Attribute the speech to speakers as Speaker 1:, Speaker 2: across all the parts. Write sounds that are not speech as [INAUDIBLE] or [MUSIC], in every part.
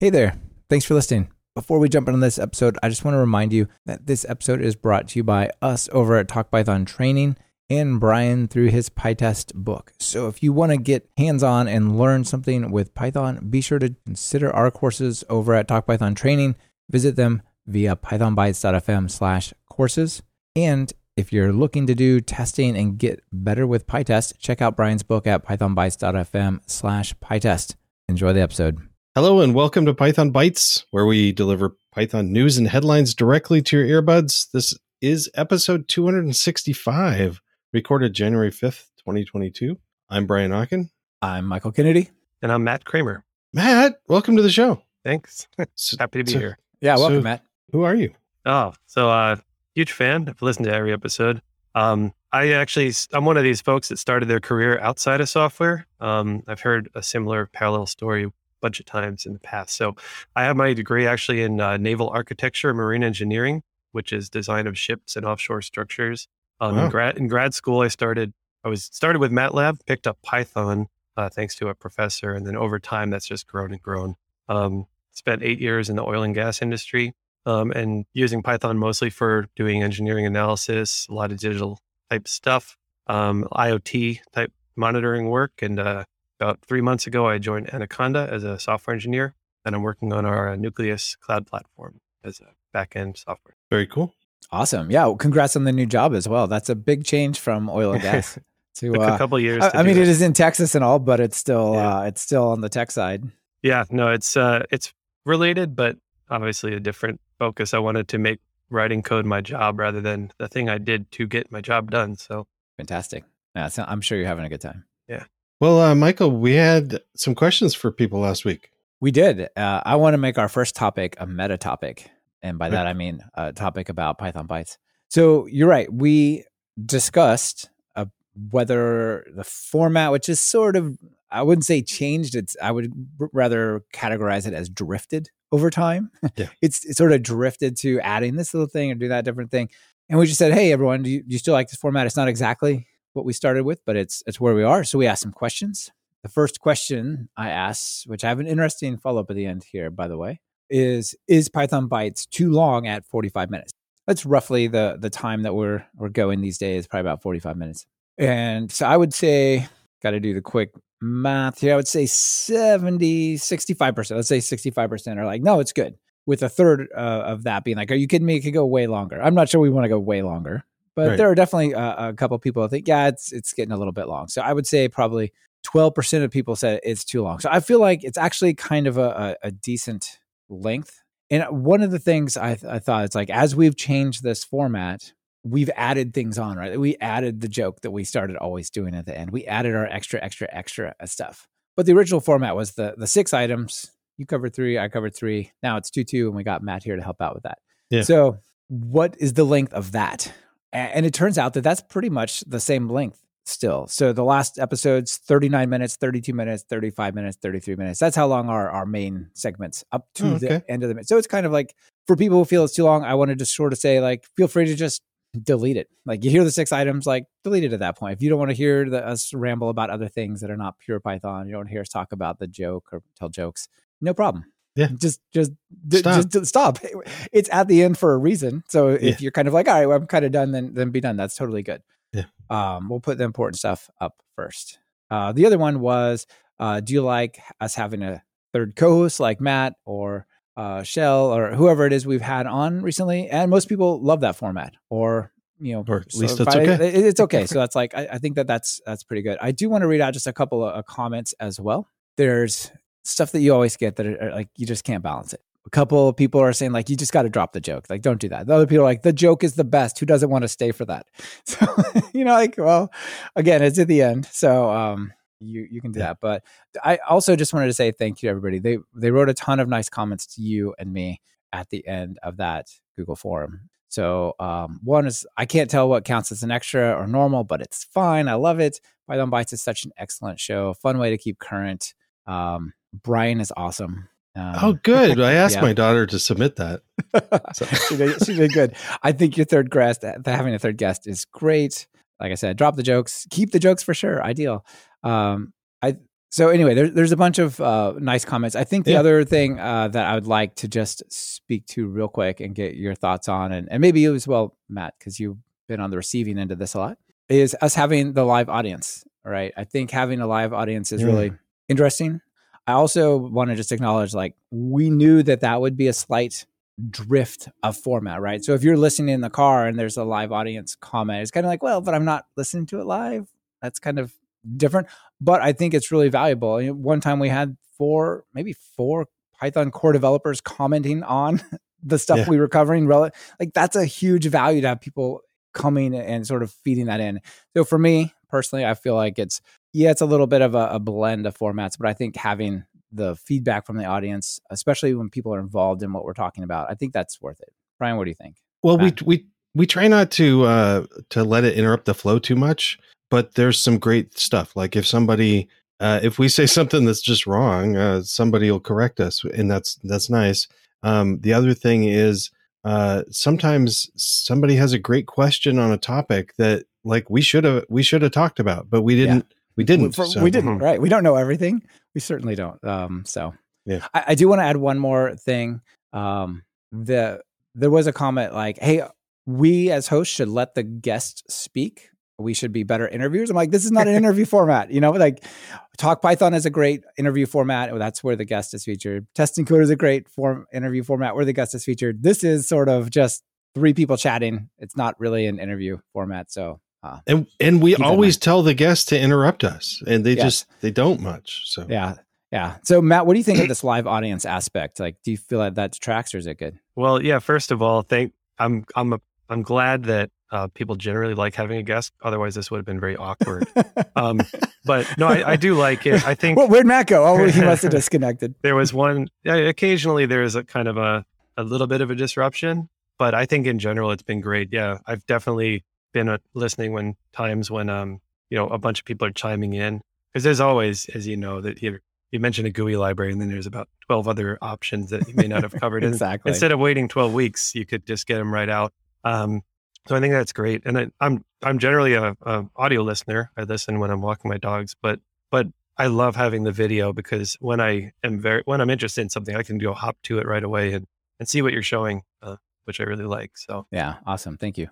Speaker 1: Hey there. Thanks for listening. Before we jump into this episode, I just want to remind you that this episode is brought to you by us over at Talk Python Training and Brian through his PyTest book. So if you want to get hands-on and learn something with Python, be sure to consider our courses over at Talk Python Training. Visit them via pythonbytes.fm slash courses. And if you're looking to do testing and get better with PyTest, check out Brian's book at pythonbytes.fm slash PyTest. Enjoy the episode.
Speaker 2: Hello and welcome to Python Bytes, where we deliver Python news and headlines directly to your earbuds. This is episode 265, recorded January 5th, 2022. I'm Brian Okken.
Speaker 1: I'm Michael Kennedy.
Speaker 3: And I'm Matt Kramer.
Speaker 2: Matt, welcome to the show.
Speaker 3: Thanks. [LAUGHS]
Speaker 2: So-
Speaker 3: Happy to be
Speaker 2: so
Speaker 3: here.
Speaker 1: Yeah, welcome,
Speaker 2: So-
Speaker 1: Matt.
Speaker 2: Who are you?
Speaker 3: Oh, so uh huge fan. I've listened to every episode. Um I actually I'm one of these folks that started their career outside of software. Um I've heard a similar parallel story a bunch of times in the past. So I have my degree actually in uh, naval architecture marine engineering, which is design of ships and offshore structures. Um
Speaker 2: Wow.
Speaker 3: in grad in grad school I started I was started with MATLAB, picked up Python uh, thanks to a professor and then over time that's just grown and grown. Um spent 8 years in the oil and gas industry um, and using Python mostly for doing engineering analysis, a lot of digital type stuff, um, IoT type monitoring work. And uh, about three months ago, I joined Anaconda as a software engineer, and I'm working on our uh, Nucleus cloud platform as a backend software.
Speaker 2: Very cool.
Speaker 1: Awesome. Yeah, well, congrats on the new job as well. That's a big change from oil and gas [LAUGHS] to
Speaker 3: Took
Speaker 1: uh,
Speaker 3: a couple years.
Speaker 1: I, I mean,
Speaker 3: that.
Speaker 1: it is in Texas and all, but it's still
Speaker 3: Yeah.
Speaker 1: uh, it's still on the tech side.
Speaker 3: Yeah, no, it's uh, it's related, but obviously a different focus. I wanted to make writing code my job rather than the thing I did to get my job done. So
Speaker 1: Fantastic. Yeah, I'm sure you're having a good time.
Speaker 2: Well, uh, Michael, we had some questions for people last week.
Speaker 1: We did. Uh, I want to make our first topic a meta topic, and by that I mean a topic about Python bytes. So you're right. We discussed uh, whether the format, which is sort of, I wouldn't say changed. It's I would rather categorize it as drifted over time.
Speaker 2: Yeah. [LAUGHS]
Speaker 1: it's, it's sort of drifted to adding this little thing or do that different thing. And we just said, hey, everyone, do you, do you still like this format? It's not exactly what we started with, but it's it's where we are. So we asked some questions. The first question I asked, which I have an interesting follow up at the end here, by the way, is is Python bytes too long at 45 minutes? That's roughly the the time that we're we're going these days, probably about 45 minutes. And so I would say, got to do the quick math here. I would say 70, 65%. Let's say 65% are like, no, it's good. With a third uh, of that being like, are you kidding me? It could go way longer. I'm not sure we want to go way longer, but
Speaker 2: Right.
Speaker 1: there are definitely uh, a couple people that think, yeah, it's it's getting a little bit long. So I would say probably 12% of people said it's too long. So I feel like it's actually kind of a, a, a decent length. And one of the things I, th- I thought it's like, as we've changed this format, we've added things on, right? We added the joke that we started always doing at the end. We added our extra, extra, extra uh, stuff. But the original format was the the six items. You covered three, I covered three. Now it's two, two, and we got Matt here to help out with that.
Speaker 2: Yeah.
Speaker 1: So what is the length of that? And it turns out that that's pretty much the same length still. So the last episode's 39 minutes, 32 minutes, 35 minutes, 33 minutes. That's how long our, our main segments up to
Speaker 2: Oh,
Speaker 1: the end of the minute. So it's kind of like for people who feel it's too long, I wanted to sort of say like, feel free to just delete it. Like you hear the six items, like delete it at that point. If you don't want to hear the, us ramble about other things that are not pure Python, you don't hear us talk about the joke or tell jokes, no problem.
Speaker 2: Yeah.
Speaker 1: Just, just,
Speaker 2: Stop.
Speaker 1: just stop. [LAUGHS] It's at the end for a reason. So if
Speaker 2: Yeah.
Speaker 1: you're kind of like, all right, well, I'm kind of done, then, then be done. That's totally good.
Speaker 2: Yeah.
Speaker 1: Um, we'll put the important stuff up first. Uh, the other one was, uh, do you like us having a third co-host like Matt or uh, Shell or whoever it is we've had on recently? And most people love that format, or you know,
Speaker 2: Or at least
Speaker 1: so
Speaker 2: it's
Speaker 1: I-
Speaker 2: okay.
Speaker 1: it- it's [LAUGHS] okay. So that's like I, I think that that's that's pretty good. I do want to read out just a couple of comments as well. There's stuff that you always get that are, are like you just can't balance it. A couple of people are saying like you just got to drop the joke. Like don't do that. The other people are like the joke is the best. Who doesn't want to stay for that? [LAUGHS] So you know, like well, again, it's at the end, so um, you you can do
Speaker 2: Yeah.
Speaker 1: that. But I also just wanted to say thank you to everybody. They they wrote a ton of nice comments to you and me at the end of that Google forum. So um, one is I can't tell what counts as an extra or normal, but it's fine. I love it. Python Bytes is such an excellent show, fun way to keep current. Um, Brian is awesome. Um,
Speaker 2: oh, good. I [LAUGHS] asked
Speaker 1: yeah.
Speaker 2: my daughter to submit that. [LAUGHS] So-
Speaker 1: she, did, she did good. I think your third guest, th- having a third guest, is great. Like I said, drop the jokes, keep the jokes for sure. Ideal. Um, I So anyway, there, there's a bunch of uh, nice comments. I think the
Speaker 2: Yeah.
Speaker 1: other thing uh, that I would like to just speak to real quick and get your thoughts on, and, and maybe you as well, Matt, because you've been on the receiving end of this a lot, is us having the live audience. Right. I think having a live audience is
Speaker 2: Yeah.
Speaker 1: really interesting. I also want to just acknowledge, like, we knew that that would be a slight drift of format, right? So if you're listening in the car and there's a live audience comment, it's kind of like, well, but I'm not listening to it live. That's kind of different but I think it's really valuable. One time we had four, maybe four Python core developers commenting on [LAUGHS] the stuff
Speaker 2: Yeah.
Speaker 1: we were covering. Like that's a huge value to have people coming and sort of feeding that in. So for me personally, I feel like it's yeah, it's a little bit of a, a blend of formats, but I think having the feedback from the audience, especially when people are involved in what we're talking about, I think that's worth it. Brian, what do you think?
Speaker 2: Well, we we we try not to uh to let it interrupt the flow too much, but there's some great stuff. Like if somebody uh if we say [LAUGHS] something that's just wrong, uh somebody will correct us and that's that's nice. Um the other thing is uh sometimes somebody has a great question on a topic that like we should have we should have talked about, but we didn't we didn't.
Speaker 1: For-
Speaker 2: so-
Speaker 1: we didn't,
Speaker 3: Mhm.
Speaker 1: right? We don't know everything. We certainly don't. Um, so
Speaker 2: Yeah.
Speaker 1: I, I do want to add one more thing. Um, the there was a comment like, "Hey, we as hosts should let the guest speak. We should be better interviewers." I'm like, "This is not an interview format." You know, like Talk Python is a great interview format. That's where the guest is featured. Testing Code is a great form interview format where the guest is featured. This is sort of just three people chatting. It's not really an interview format. So uh,
Speaker 2: And and we
Speaker 1: Keep that in
Speaker 2: always tell the guests to interrupt us, and they
Speaker 1: Yes.
Speaker 2: just they don't much. So
Speaker 1: Yeah. Yeah. So Matt, what do you think of this live audience aspect? Like, do you feel like that detracts or is it good?
Speaker 3: Well, yeah. First of all, thank. I'm I'm a, I'm glad that uh, people generally like having a guest. Otherwise, this would have been very awkward. [LAUGHS] um, but no, I, I do like it. I think
Speaker 1: well, where'd Matt go? Oh, he must have [LAUGHS] disconnected.
Speaker 3: there was one. Yeah, occasionally there is a kind of a a little bit of a disruption, but I think in general it's been great. Yeah, I've definitely been uh, listening when times when um you know a bunch of people are chiming in because there's always, as you know, that you you mentioned a GUI library and then there's about twelve other options that you may not have covered. And [LAUGHS]
Speaker 1: exactly.
Speaker 3: instead of waiting 12 weeks you could just get them right out um, so i think that's great and I, i'm i'm generally a, a audio listener i listen when i'm walking my dogs but but i love having the video because when i am very when i'm interested in something i can go hop to it right away and and see what you're showing uh, which i really like so
Speaker 1: yeah. Awesome. Thank you.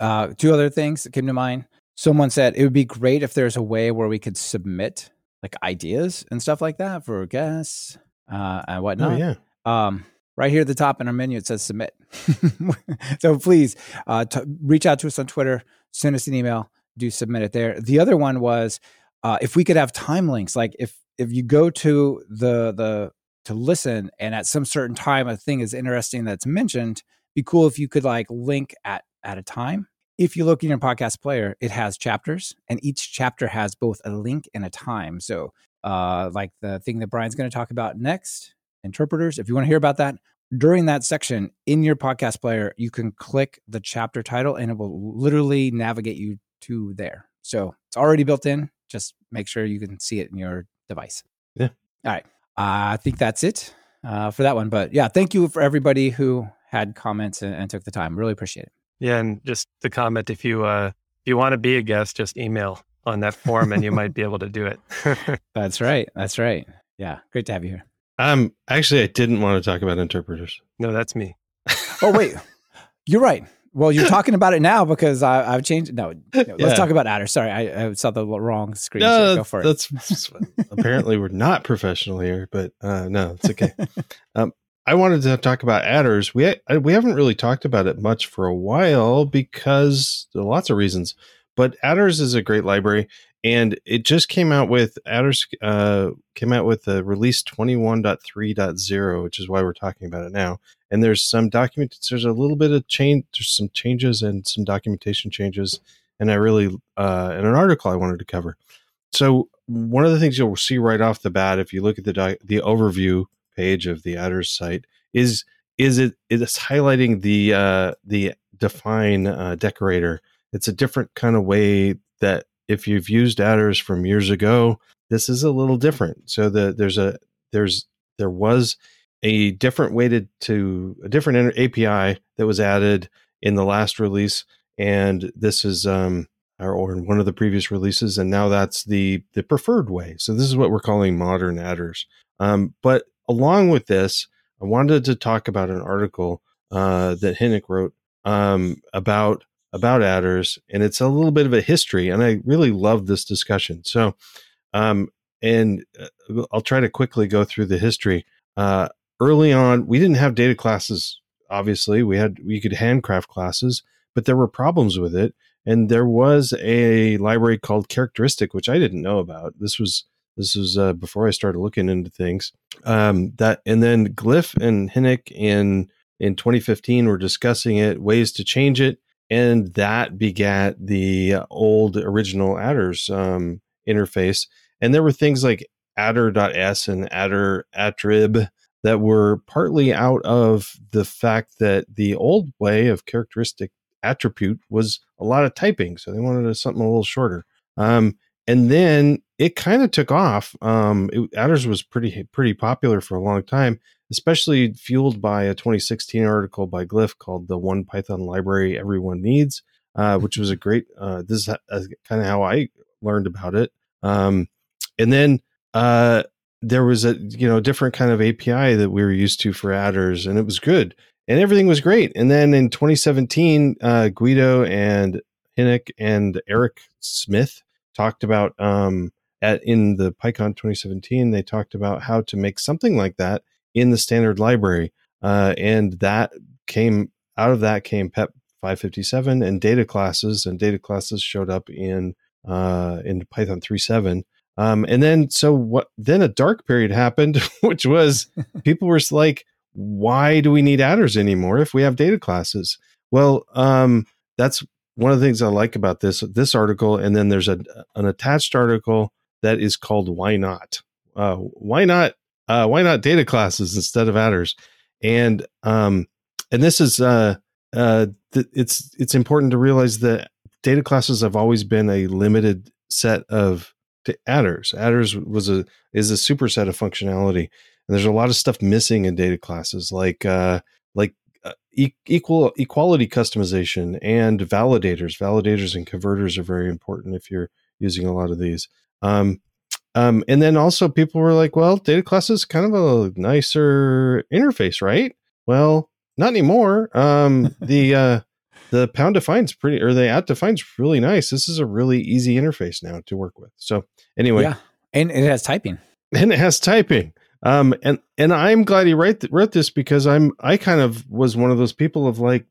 Speaker 1: Uh, two other things that came to mind. Someone said it would be great if there's a way where we could submit like ideas and stuff like that for guests uh, and
Speaker 2: oh
Speaker 1: whatnot.
Speaker 2: yeah,
Speaker 1: um, right here at the top in our menu it says submit. [LAUGHS] So please uh, t- reach out to us on twitter send us an email do submit it there. The other one was uh, if we could have time links like if if you go to the the to listen and at some certain time a thing is interesting that's mentioned be cool if you could like link at at a time. If you look in your podcast player it has chapters and each chapter has both a link and a time. So uh, like the thing that brian's going to talk about next interpreters. If you want to hear about that, during that section in your podcast player, you can click the chapter title and it will literally navigate you to there. So it's already built in. Just make sure you can see it in your device.
Speaker 2: Yeah.
Speaker 1: All right. Uh, I think that's it uh, for that one. But yeah, thank you for everybody who had comments and, and took the time. Really appreciate it.
Speaker 3: yeah and just the comment if you uh if you want to be a guest just email on that form and you might be [LAUGHS] able to do it [LAUGHS]
Speaker 1: That's right. That's right. Yeah. Great to have you here.
Speaker 2: Um, actually, I didn't want to talk about interpreters.
Speaker 3: no that's me [LAUGHS]
Speaker 1: Oh, wait. You're right. Well, you're talking about it now because I, I've changed. No, no, let's
Speaker 2: Yeah.
Speaker 1: talk about Adder. Sorry, I, I saw the wrong screen.
Speaker 2: No,
Speaker 1: share. Go for it.
Speaker 2: that's apparently we're not professional here, but uh, no, it's okay. [LAUGHS] um, I wanted to talk about attrs. We ha- we haven't really talked about it much for a while because there are lots of reasons. But attrs is a great library, and it just came out with attrs. Uh, came out with the release twenty one point three point zero, which is why we're talking about it now. And there's some document. There's a little bit of change. There's some changes and some documentation changes, and I really uh, in an article I wanted to cover. So one of the things you'll see right off the bat, if you look at the doc, the overview page of the attrs site, is is it it is highlighting the uh, the define uh, decorator. It's a different kind of way that if you've used attrs from years ago, this is a little different. So the there's a there's there was a different way to, a different API that was added in the last release, and this is um, or, in one of the previous releases, and now that's the the preferred way. So this is what we're calling modern attrs. Um, but along with this, I wanted to talk about an article uh, that Hynek wrote um, about about attrs, and it's a little bit of a history, and I really love this discussion. So, um, and uh, I'll try to quickly go through the history. Uh, early on, we didn't have data classes. Obviously, we had we could handcraft classes, but there were problems with it. And there was a library called Characteristic, which I didn't know about. This was this was uh, before I started looking into things. Um, that and then Glyph and Hynek in in 2015 were discussing it, ways to change it, and that begat the old original attrs um, interface. And there were things like attr.s and adder attrib that were partly out of the fact that the old way of characteristic attribute was a lot of typing. So they wanted something a little shorter. Um, and then it kind of took off. Um, it, attrs was pretty pretty popular for a long time, especially fueled by a 2016 article by Glyph called "The One Python Library Everyone Needs," uh, which was a great. Uh, this is uh, kind of how I learned about it. Um, and then uh, there was a you know different kind of API that we were used to for attrs, and it was good, and everything was great. And then in 2017, uh, Guido and Hynek and Eric Smith talked about um, at in the PyCon 2017. They talked about how to make something like that in the standard library, uh, and that came out of that came PEP 557 and data classes, and data classes showed up in uh, in Python 3.7 um, and then so what? Then a dark period happened, [LAUGHS] which was [LAUGHS] people were like, "Why do we need attrs anymore if we have data classes?" Well, um, that's one of the things I like about this this article. And then there's a an attached article that is called "Why Not? Uh, why not? Uh, why not data classes instead of attrs?" And um, and this is uh, uh, th- it's it's important to realize that data classes have always been a limited set of to attrs. attrs was a is a superset of functionality, and there's a lot of stuff missing in data classes, like uh, like uh, equal equality customization and validators. Validators and converters are very important if you're using a lot of these. Um, um, and then also people were like, well, data class is kind of a nicer interface, right? Well, not anymore. Um, [LAUGHS] the uh, the pound defines pretty or the at defines really nice. This is a really easy interface now to work with. So anyway, yeah,
Speaker 1: and it has typing,
Speaker 2: and it has typing. Um, and and I'm glad he wrote wrote this because I'm I kind of was one of those people of like,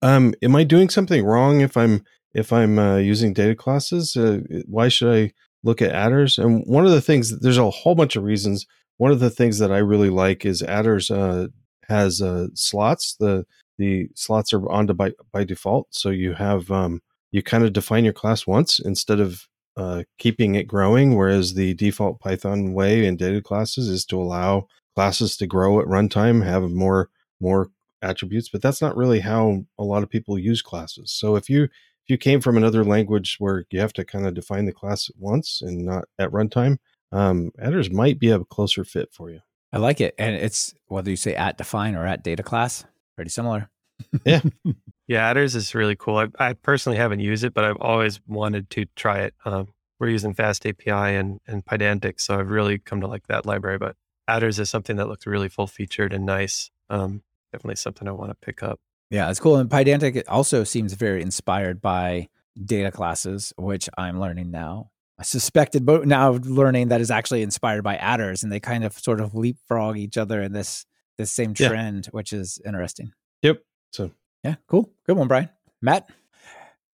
Speaker 2: um, am I doing something wrong if I'm if I'm uh, using data classes? Uh, why should I look at attrs? And one of the things there's a whole bunch of reasons. One of the things that I really like is attrs uh, has uh, slots. The the slots are on to by, by default. So you have um, you kind of define your class once instead of uh, keeping it growing. Whereas the default Python way in data classes is to allow classes to grow at runtime, have more more attributes. But that's not really how a lot of people use classes. So if you if you came from another language where you have to kind of define the class once and not at runtime, um, attrs might be a closer fit for you.
Speaker 1: I like it, and it's whether you say at define or at data class, pretty similar.
Speaker 2: Yeah. [LAUGHS]
Speaker 3: yeah, attrs is really cool. I, I, personally haven't used it, but I've always wanted to try it. Um, we're using FastAPI and, and Pydantic, so I've really come to like that library. But attrs is something that looks really full featured and nice. Um, definitely something I want to pick up.
Speaker 1: Yeah, it's cool. And Pydantic also seems very inspired by data classes, which I'm learning now. I suspected, but now learning that is actually inspired by attrs, and they kind of sort of leapfrog each other in this this same trend, yeah. which is interesting.
Speaker 2: Yep. So
Speaker 1: yeah, cool, good one, Brian. Matt,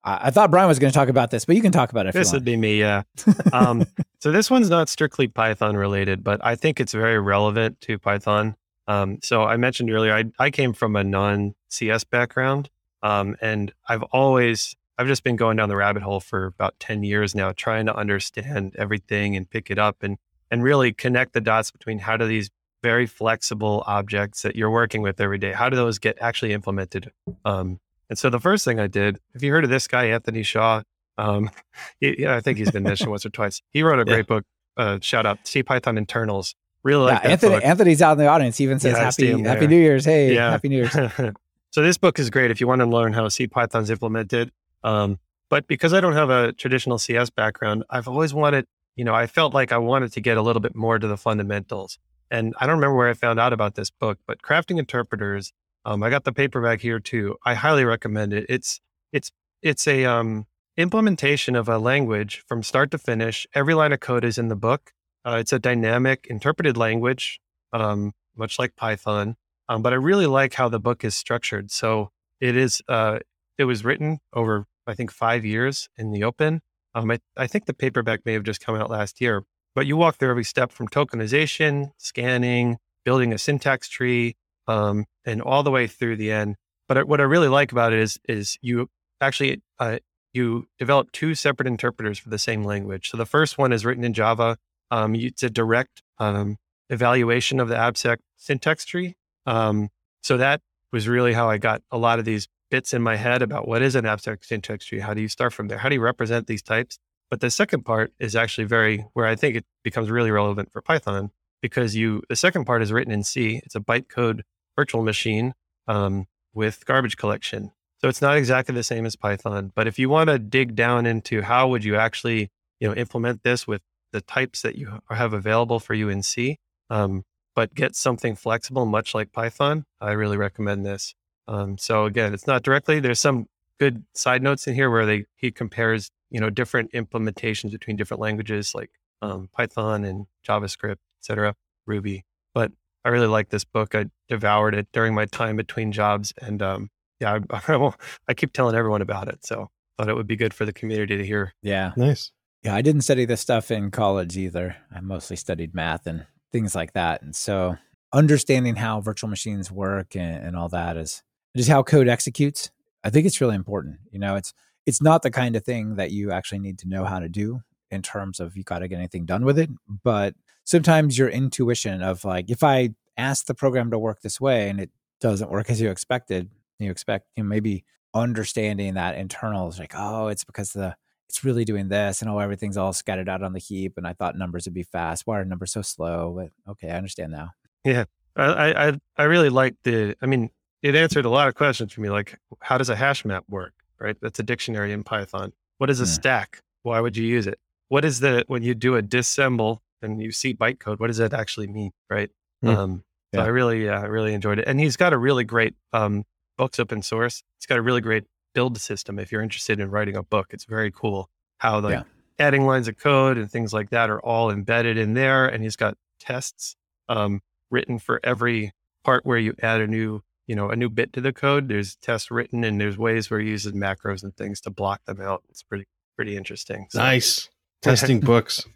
Speaker 1: I, I thought Brian was going to talk about this, but you can talk about it.
Speaker 3: this would be me, yeah. [LAUGHS] um, so this one's not strictly Python related, but I think it's very relevant to Python. Um, so I mentioned earlier, I, I came from a non CS background, um, and I've always I've just been going down the rabbit hole for about 10 years now, trying to understand everything and pick it up and and really connect the dots between how do these very flexible objects that you're working with every day. How do those get actually implemented? Um, and so the first thing I did, if you heard of this guy, Anthony Shaw, um, [LAUGHS] yeah, I think he's been mentioned once or twice. He wrote a great yeah. book. Uh, shout out CPython internals. Really yeah, like
Speaker 1: Anthony.
Speaker 3: Book.
Speaker 1: Anthony's out in the audience. He even says yeah, happy Happy New Year's. Hey, yeah. Happy New Year's. [LAUGHS]
Speaker 3: so this book is great if you want to learn how CPython's implemented. Um, But because I don't have a traditional CS background, I've always wanted, you know, I felt like I wanted to get a little bit more to the fundamentals. And I don't remember where I found out about this book, but Crafting Interpreters, um, I got the paperback here too. I highly recommend it. It's it's it's a um, implementation of a language from start to finish. Every line of code is in the book. Uh, it's a dynamic interpreted language, um, much like Python. Um, but I really like how the book is structured. So it is uh, it was written over I think five years in the open. Um, I, I think the paperback may have just come out last year, but you walk through every step from tokenization, scanning, building a syntax tree, um, and all the way through the end. But what I really like about it is is you actually uh, you develop two separate interpreters for the same language. So the first one is written in Java. Um, it's a direct um, evaluation of the abstract syntax tree. Um, so that was really how I got a lot of these bits in my head about what is an abstract syntax tree? How do you start from there? How do you represent these types? But the second part is actually very where I think it becomes really relevant for Python because you the second part is written in C. It's a bytecode virtual machine um, with garbage collection. So it's not exactly the same as Python. But if you want to dig down into how would you actually you know implement this with the types that you have available for you in C, um, but get something flexible, much like Python, I really recommend this. Um, so again, it's not directly. There's some good side notes in here where they he compares you know different implementations between different languages like um, Python and JavaScript, etc., Ruby. But I really like this book. I devoured it during my time between jobs, and um, yeah, [LAUGHS] I, I, I keep telling everyone about it. So thought it would be good for the community to hear.
Speaker 1: Yeah,
Speaker 2: nice.
Speaker 1: Yeah, I didn't study this stuff in college either. I mostly studied math and things like that, and so understanding how virtual machines work and, and all that is just how code executes. I think it's really important. You know, it's it's not the kind of thing that you actually need to know how to do in terms of you got to get anything done with it. But sometimes your intuition of like, if I ask the program to work this way and it doesn't work as you expected, you expect you know, maybe understanding that internal is like, oh, it's because the it's really doing this and oh everything's all scattered out on the heap and I thought numbers would be fast. Why are numbers so slow? But okay, I understand now.
Speaker 3: Yeah. I, I I really like the I mean it answered a lot of questions for me, like how does a hash map work? Right, that's a dictionary in Python. What is a yeah. stack? Why would you use it? What is the when you do a disassemble and you see bytecode? What does that actually mean? Right. Mm. Um, yeah. So I really, uh, really enjoyed it, and he's got a really great um, books open source. He's got a really great build system. If you're interested in writing a book, it's very cool how like yeah. adding lines of code and things like that are all embedded in there. And he's got tests um, written for every part where you add a new you know a new bit to the code there's tests written and there's ways where he uses macros and things to block them out it's pretty pretty interesting
Speaker 2: so. nice testing books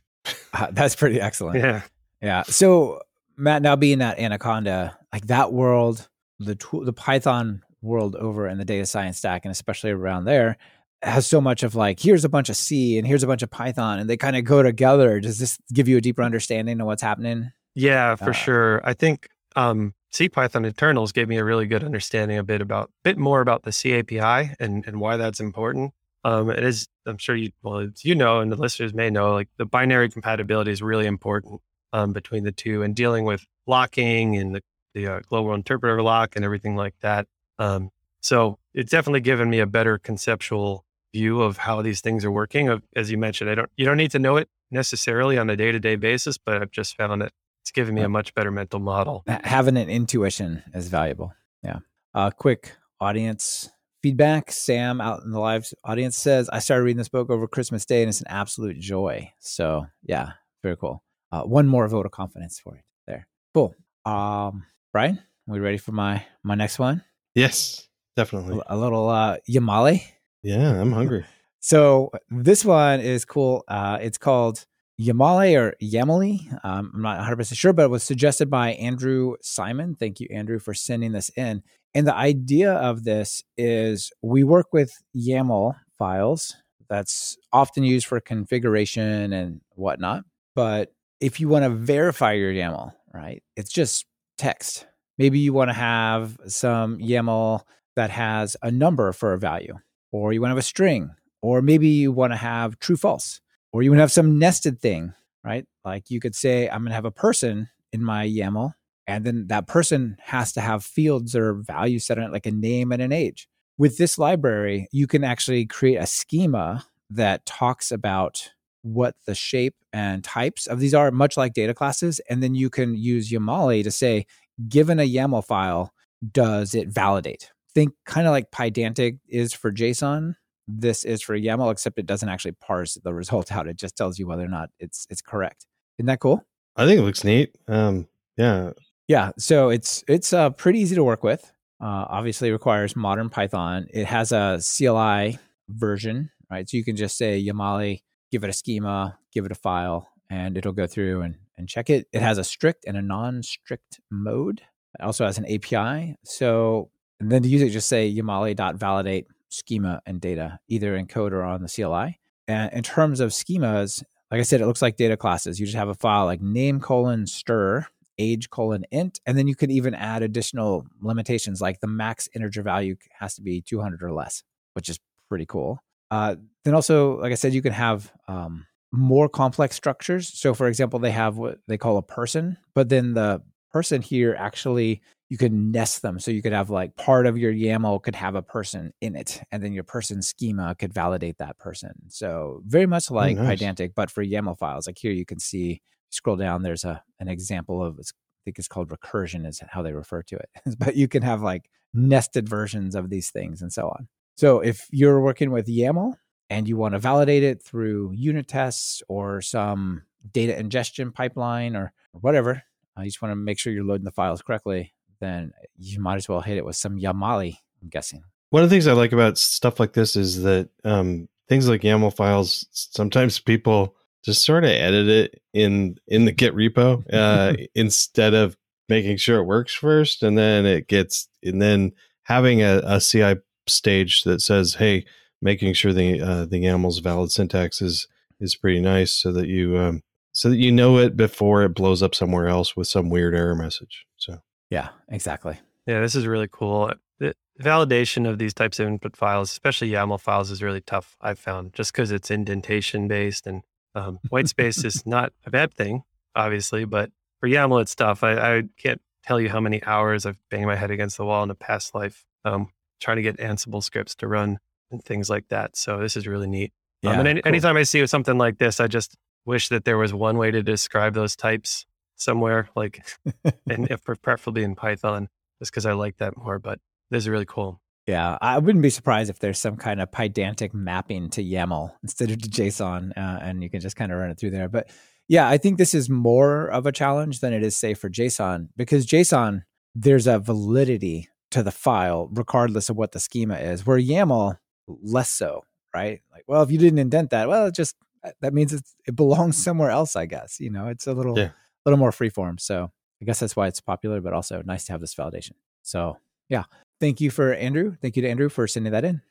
Speaker 1: uh, [LAUGHS] that's pretty excellent
Speaker 3: yeah
Speaker 1: yeah so matt now being at anaconda like that world the tool the python world over in the data science stack and especially around there has so much of like here's a bunch of c and here's a bunch of python and they kind of go together does this give you a deeper understanding of what's happening
Speaker 3: yeah for uh, sure i think um Python internals gave me a really good understanding a bit about bit more about the C API and and why that's important. Um, it is, I'm sure you well, you know, and the listeners may know, like the binary compatibility is really important um, between the two, and dealing with locking and the the uh, global interpreter lock and everything like that. Um, so it's definitely given me a better conceptual view of how these things are working. As you mentioned, I don't you don't need to know it necessarily on a day to day basis, but I've just found it it's given me a much better mental model.
Speaker 1: Having an intuition is valuable. Yeah. Uh, quick audience feedback. Sam out in the live audience says, I started reading this book over Christmas Day and it's an absolute joy. So, yeah, very cool. Uh, one more vote of confidence for it there. Cool. Um, Brian, are we ready for my my next one?
Speaker 2: Yes, definitely.
Speaker 1: A, little uh, Yamale.
Speaker 2: Yeah, I'm hungry.
Speaker 1: So this one is cool. Uh, it's called Yamale or Yamali. Um, I'm not 100% sure, but it was suggested by Andrew Simon. Thank you, Andrew, for sending this in. And the idea of this is we work with YAML files that's often used for configuration and whatnot. But if you want to verify your YAML, right, it's just text. Maybe you want to have some YAML that has a number for a value, or you want to have a string, or maybe you want to have true false or you want to have some nested thing, right? Like you could say, I'm going to have a person in my YAML, and then that person has to have fields or values set on it, like a name and an age. with this library, you can actually create a schema that talks about what the shape and types of these are, much like data classes. And then you can use Yamali to say, given a YAML file, does it validate? Think kind of like Pydantic is for JSON. This is for YAML, except it doesn't actually parse the [LAUGHS] result out. It just tells you whether or not it's it's correct. Isn't that cool?
Speaker 2: I think it looks neat. Um, yeah,
Speaker 1: yeah. So it's it's uh, pretty easy to work with. Uh, obviously, requires modern Python. It has a CLI version, right? So you can just say Yamali, give it a schema, give it a file, and it'll go through and, and check it. It has a strict and a non-strict mode. It also has an API. So and then to use it, just say yamali.validate schema and data, either in code or on the CLI. And in terms of schemas, like I said, it looks like data classes. You just have a file like name colon stir, age colon int, and then you can even add additional limitations like the max integer value has to be 200 or less, which is pretty cool. Uh, then also, like I said, you can have um, more complex structures. So, for example, they have what they call a person, but then the person here actually you can nest them. So you could have like part of your YAML could have a person in it, and then your person schema could validate that person. So very much oh, like oh, nice. Pydantic, but for YAML files. Like here, you can see scroll down. There's a an example of I think it's called recursion is how they refer to it. [LAUGHS] but you can have like nested versions of these things and so on. So if you're working with YAML and you want to validate it through unit tests or some data ingestion pipeline or, whatever, uh, you just want to make sure you're loading the files correctly, then you might as well hit it with some Yamali, I'm guessing.
Speaker 2: One of the things I like about stuff like this is that um, things like YAML files, sometimes people just sort of edit it in in the Git repo uh, [LAUGHS] instead of making sure it works first, and then it gets and then having a, a CI stage that says, "Hey, making sure the uh, the YAML's valid syntax is is pretty nice," so that you um, so that you know it before it blows up somewhere else with some weird error message. So
Speaker 1: yeah, exactly.
Speaker 3: Yeah, this is really cool. The validation of these types of input files, especially YAML files, is really tough. I've found just because it's indentation based and um, white space is [LAUGHS] not a bad thing, obviously, but for YAML, it's tough. I, I, can't tell you how many hours I've banged my head against the wall in a past life um, trying to get Ansible scripts to run and things like that. So this is really neat. Yeah, um, and any, cool. anytime I see something like this, I just wish that there was one way to describe those types somewhere, like, [LAUGHS] and if preferably in Python, just because I like that more. But this is really cool.
Speaker 1: Yeah, I wouldn't be surprised if there's some kind of Pydantic mapping to YAML instead of to JSON, uh, and you can just kind of run it through there. But yeah, I think this is more of a challenge than it is, say, for JSON, because JSON, there's a validity to the file, regardless of what the schema is, where YAML, less so, right? Like, well, if you didn't indent that, well, it just, that means it's, it belongs [LAUGHS] somewhere else, I guess. You know, it's a little, yeah. little more freeform. So I guess that's why it's popular, but also nice to have this validation. So yeah, thank you for Andrew. Thank you to Andrew for sending that in.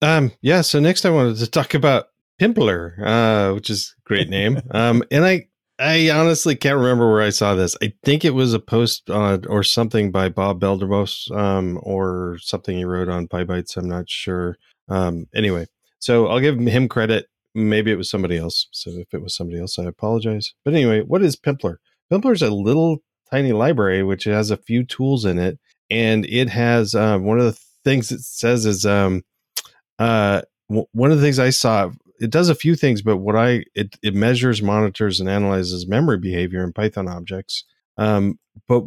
Speaker 2: Um, yeah. So next, I wanted to talk about Pympler, uh, which is a great name. um, and I, I honestly can't remember where I saw this. I think it was a post uh, or something by Bob Belderbos, um, or something he wrote on PyBites. I'm not sure. Um, anyway, so I'll give him credit. Maybe it was somebody else. So if it was somebody else, I apologize. But anyway, what is Pympler? Pympler is a little tiny library which has a few tools in it and it has uh, one of the things it says is um, uh, w- one of the things I saw. It does a few things, but what I it it measures, monitors, and analyzes memory behavior in Python objects. Um, but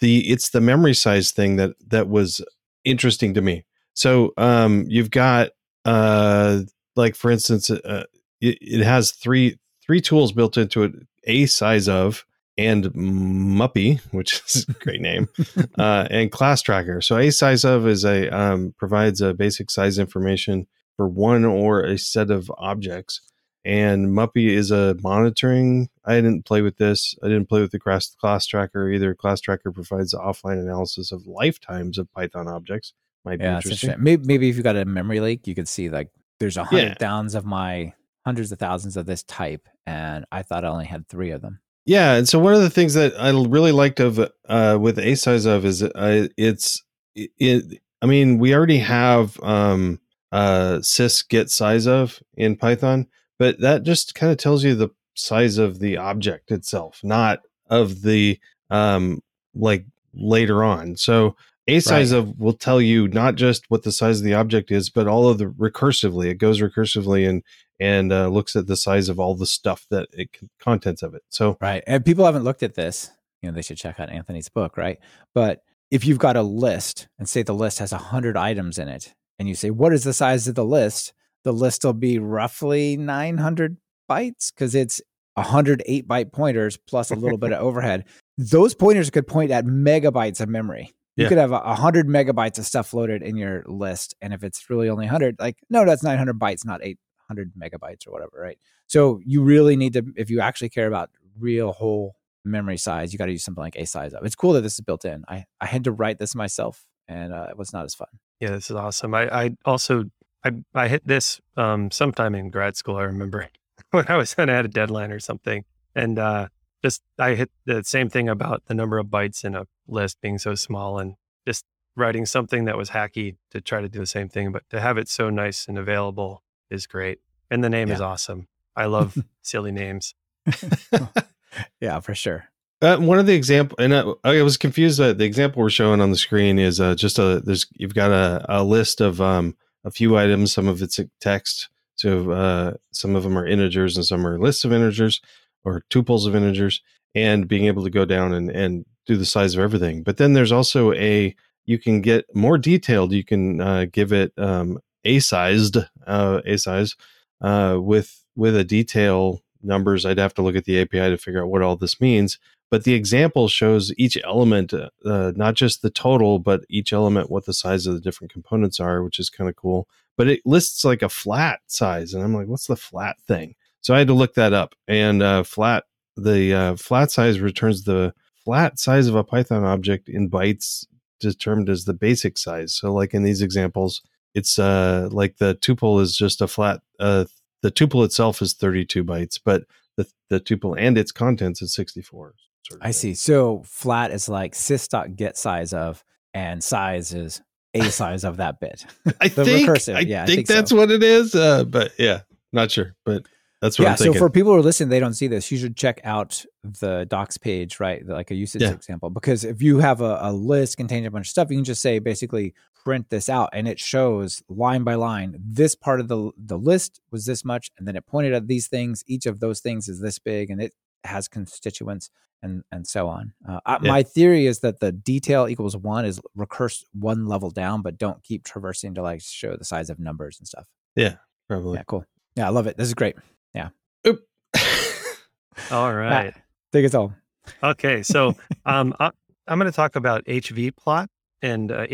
Speaker 2: the it's the memory size thing that that was interesting to me. So um, you've got uh, like for instance, uh, it, it has three three tools built into it: a size of, and Muppy, which [LAUGHS] is a great name, [LAUGHS] uh, and Class Tracker. So a size of is a um, provides a basic size information for one or a set of objects, and Muppy is a monitoring. I didn't play with this. I didn't play with the class, class Tracker either. Class Tracker provides offline analysis of lifetimes of Python objects. Might yeah, be interesting.
Speaker 1: Maybe, maybe if you got a memory leak, you could see like there's a hundred yeah. thousands of my hundreds of thousands of this type, and I thought I only had three of them.
Speaker 2: Yeah, and so one of the things that I really liked of uh, with a size of is uh, it's it, I mean we already have um, uh, sys get size of in Python, but that just kind of tells you the size of the object itself, not of the um, like later on. So A size right. of will tell you not just what the size of the object is, but all of the recursively. It goes recursively and and uh, looks at the size of all the stuff that it contents of it. So
Speaker 1: right, and people haven't looked at this. You know, they should check out Anthony's book, right? But if you've got a list and say the list has a hundred items in it, and you say what is the size of the list, the list will be roughly nine hundred bytes because it's 108 byte pointers plus a little bit of [LAUGHS] overhead. Those pointers could point at megabytes of memory. You yeah. could have hundred megabytes of stuff loaded in your list, and if it's really only hundred, like no, that's nine hundred bytes, not eight hundred megabytes or whatever, right? So you really need to, if you actually care about real whole memory size, you got to use something like a size of. It's cool that this is built in. I I had to write this myself, and uh, it was not as fun.
Speaker 3: Yeah, this is awesome. I I also I I hit this um sometime in grad school. I remember [LAUGHS] when I was I had a deadline or something, and uh, just I hit the same thing about the number of bytes in a list being so small, and just writing something that was hacky to try to do the same thing, but to have it so nice and available is great. And the name yeah. is awesome. I [LAUGHS] love silly names. [LAUGHS]
Speaker 1: yeah, for sure.
Speaker 2: Uh, one of the example, and uh, I was confused. The example we're showing on the screen is uh, just a there's you've got a, a list of um, a few items. Some of it's text, so uh, some of them are integers and some are lists of integers or tuples of integers, and being able to go down and, and do the size of everything. But then there's also a you can get more detailed. You can uh, give it um, a sized uh, a size with with a detail numbers. I'd have to look at the API to figure out what all this means. But the example shows each element, uh, not just the total, but each element, what the size of the different components are, which is kind of cool but it lists like a flat size, and I'm like, what's the flat thing? So I had to look that up, and uh, flat the uh, flat size returns the flat size of a Python object in bytes determined as the basic size. So like in these examples, it's uh like the tuple is just a flat uh the tuple itself is 32 bytes, but the the tuple and its contents is 64.
Speaker 1: Sort of I see. So flat is like sys.get size of and size is a [LAUGHS] size of that bit. [LAUGHS]
Speaker 2: I think, recursive. I, yeah, think I think that's so. what it is. Uh, but yeah, not sure. But that's what yeah, I'm thinking.
Speaker 1: So for people who are listening, they don't see this. You should check out the docs page, right? Like a usage yeah. example. Because if you have a, a, list containing a bunch of stuff, you can just say basically print this out and it shows line by line this part of the the list was this much, and then it pointed at these things. Each of those things is this big, and it has constituents and and so on. Uh, yeah. My theory is that the detail equals one is recurse one level down, but don't keep traversing to like show the size of numbers and stuff.
Speaker 2: Yeah, probably.
Speaker 1: Yeah, cool. Yeah, I love it. This is great. Yeah.
Speaker 3: Oop. [LAUGHS] All [LAUGHS] right. Matt,
Speaker 1: take us home.
Speaker 3: Okay, so [LAUGHS] um, I, am going to talk about hv plot and uh,